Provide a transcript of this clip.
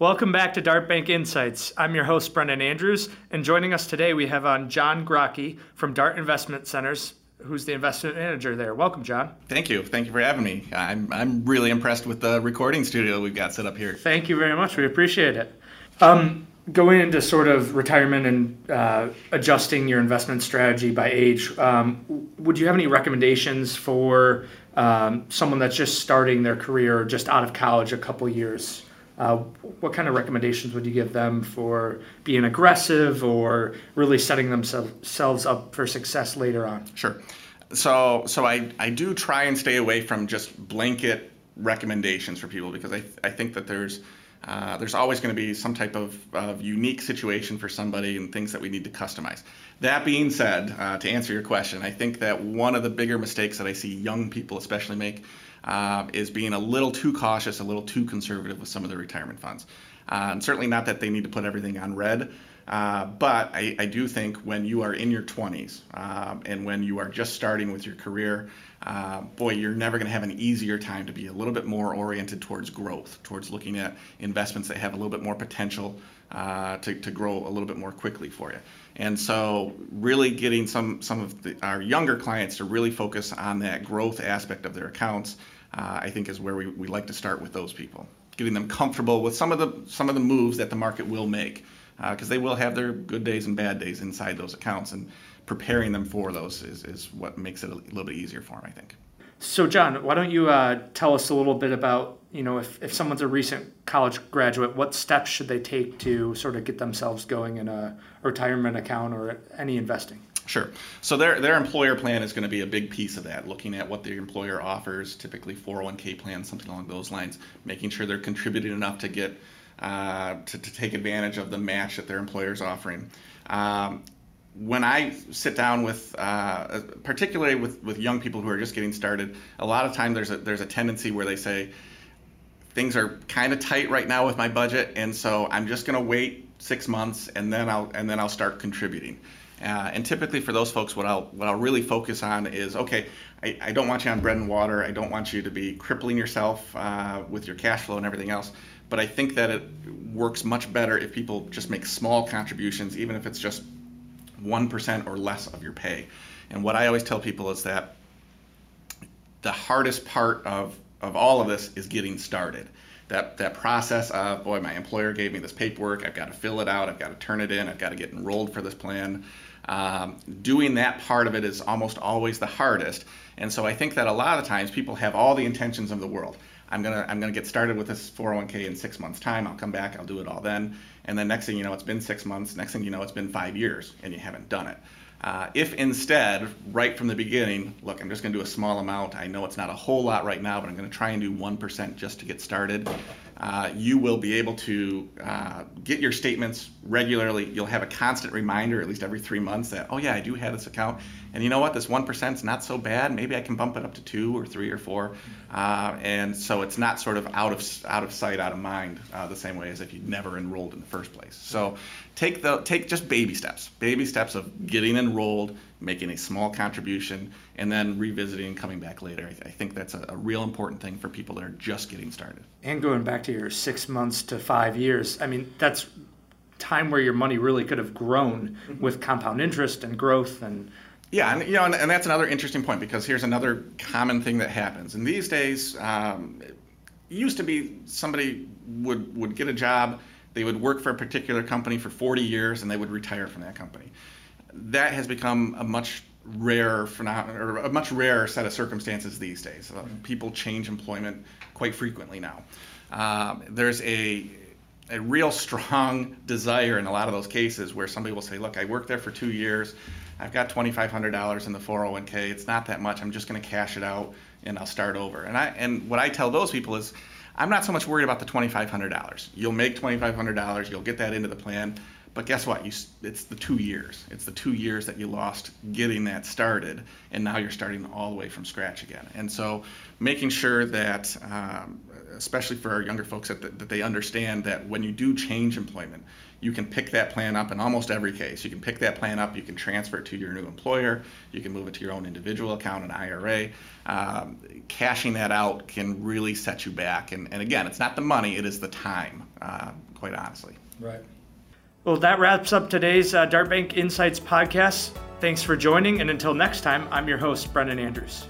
Welcome back to Dart Bank Insights. I'm your host, Brendan Andrews, and joining us today we have on John Grocke from Dart Investment Centers, who's the investment manager there. Welcome, John. Thank you. Thank you for having me. I'm, I'm really impressed with the recording studio we've got set up here. Thank you very much. We appreciate it. Um, going into sort of retirement and uh, adjusting your investment strategy by age, um, would you have any recommendations for um, someone that's just starting their career, just out of college, a couple years? Uh, what kind of recommendations would you give them for being aggressive or really setting themselves up for success later on? Sure. So, so I, I do try and stay away from just blanket recommendations for people because I, I think that there's uh, there's always going to be some type of, of, unique situation for somebody and things that we need to customize. That being said, uh, to answer your question, I think that one of the bigger mistakes that I see young people especially make uh, is being a little too cautious, a little too conservative with some of their retirement funds. Uh, and certainly not that they need to put everything on red, uh, but I, I, do think when you are in your 20s um, and when you are just starting with your career, uh, boy, you're never going to have an easier time to be a little bit more oriented towards growth, towards looking at investments that have a little bit more potential uh, to, to grow a little bit more quickly for you. And so, really getting some some of the, our younger clients to really focus on that growth aspect of their accounts, uh, I think, is where we, we like to start with those people, getting them comfortable with some of the some of the moves that the market will make, because uh, they will have their good days and bad days inside those accounts, and preparing them for those is, is what makes it a little bit easier for them, I think. So, John, why don't you uh, tell us a little bit about, you know, if, if someone's a recent college graduate, what steps should they take to sort of get themselves going in a retirement account or any investing? Sure. So their their employer plan is going to be a big piece of that. Looking at what the employer offers, typically 401k plans, something along those lines, making sure they're contributing enough to get uh, to, to take advantage of the match that their employer is offering. Um, when I sit down with, uh, particularly with, with young people who are just getting started, a lot of time there's a there's a tendency where they say things are kind of tight right now with my budget, and so I'm just going to wait six months and then I'll and then I'll start contributing. Uh, and typically for those folks, what I'll what I'll really focus on is okay. I, I don't want you on bread and water. I don't want you to be crippling yourself uh, with your cash flow and everything else. But I think that it works much better if people just make small contributions, even if it's just 1% or less of your pay. And what I always tell people is that the hardest part of, of all of this is getting started. That, that process of, boy, my employer gave me this paperwork, I've got to fill it out, I've got to turn it in, I've got to get enrolled for this plan. Um, doing that part of it is almost always the hardest. And so I think that a lot of times people have all the intentions of the world. I'm gonna I'm gonna get started with this 401k in six months time. I'll come back. I'll do it all then. And then next thing you know, it's been six months. Next thing you know, it's been five years, and you haven't done it. Uh, if instead, right from the beginning, look, I'm just going to do a small amount. I know it's not a whole lot right now, but I'm going to try and do 1% just to get started. Uh, you will be able to uh, get your statements regularly. You'll have a constant reminder, at least every three months, that, oh, yeah, I do have this account. And you know what? This 1% is not so bad. Maybe I can bump it up to two or three or four. Uh, and so it's not sort of out of, out of sight, out of mind, uh, the same way as if you'd never enrolled in the first place. So take, the, take just baby steps, baby steps of getting enrolled, making a small contribution, and then revisiting and coming back later. I, I think that's a, a, real important thing for people that are just getting started. And going back to your six months to five years, I mean, that's time where your money really could have grown mm-hmm. with compound interest and growth and yeah, and you know, and, and, that's another interesting point because here's another common thing that happens. And these days, um, it used to be somebody would would get a job, they would work for a particular company for 40 years, and they would retire from that company that has become a much rare phenomenon or a much rarer set of circumstances these days. Uh, people change employment quite frequently now. Um, there's a a real strong desire in a lot of those cases where somebody will say, "Look, I worked there for two years. I've got $2,500 in the 401k. It's not that much. I'm just going to cash it out and I'll start over." And I and what I tell those people is, I'm not so much worried about the $2,500. You'll make $2,500. You'll get that into the plan But guess what? You, it's the two years. It's the two years that you lost getting that started, and now you're starting all the way from scratch again. And so, making sure that, um, especially for our younger folks, that, that they understand that when you do change employment, you can pick that plan up in almost every case. You can pick that plan up, you can transfer it to your new employer, you can move it to your own individual account, an IRA. Um, cashing that out can really set you back. And, and again, it's not the money, it is the time, uh, quite honestly. Right. Well, that wraps up today's uh, Dart Bank Insights podcast. Thanks for joining, and until next time, I'm your host, Brendan Andrews.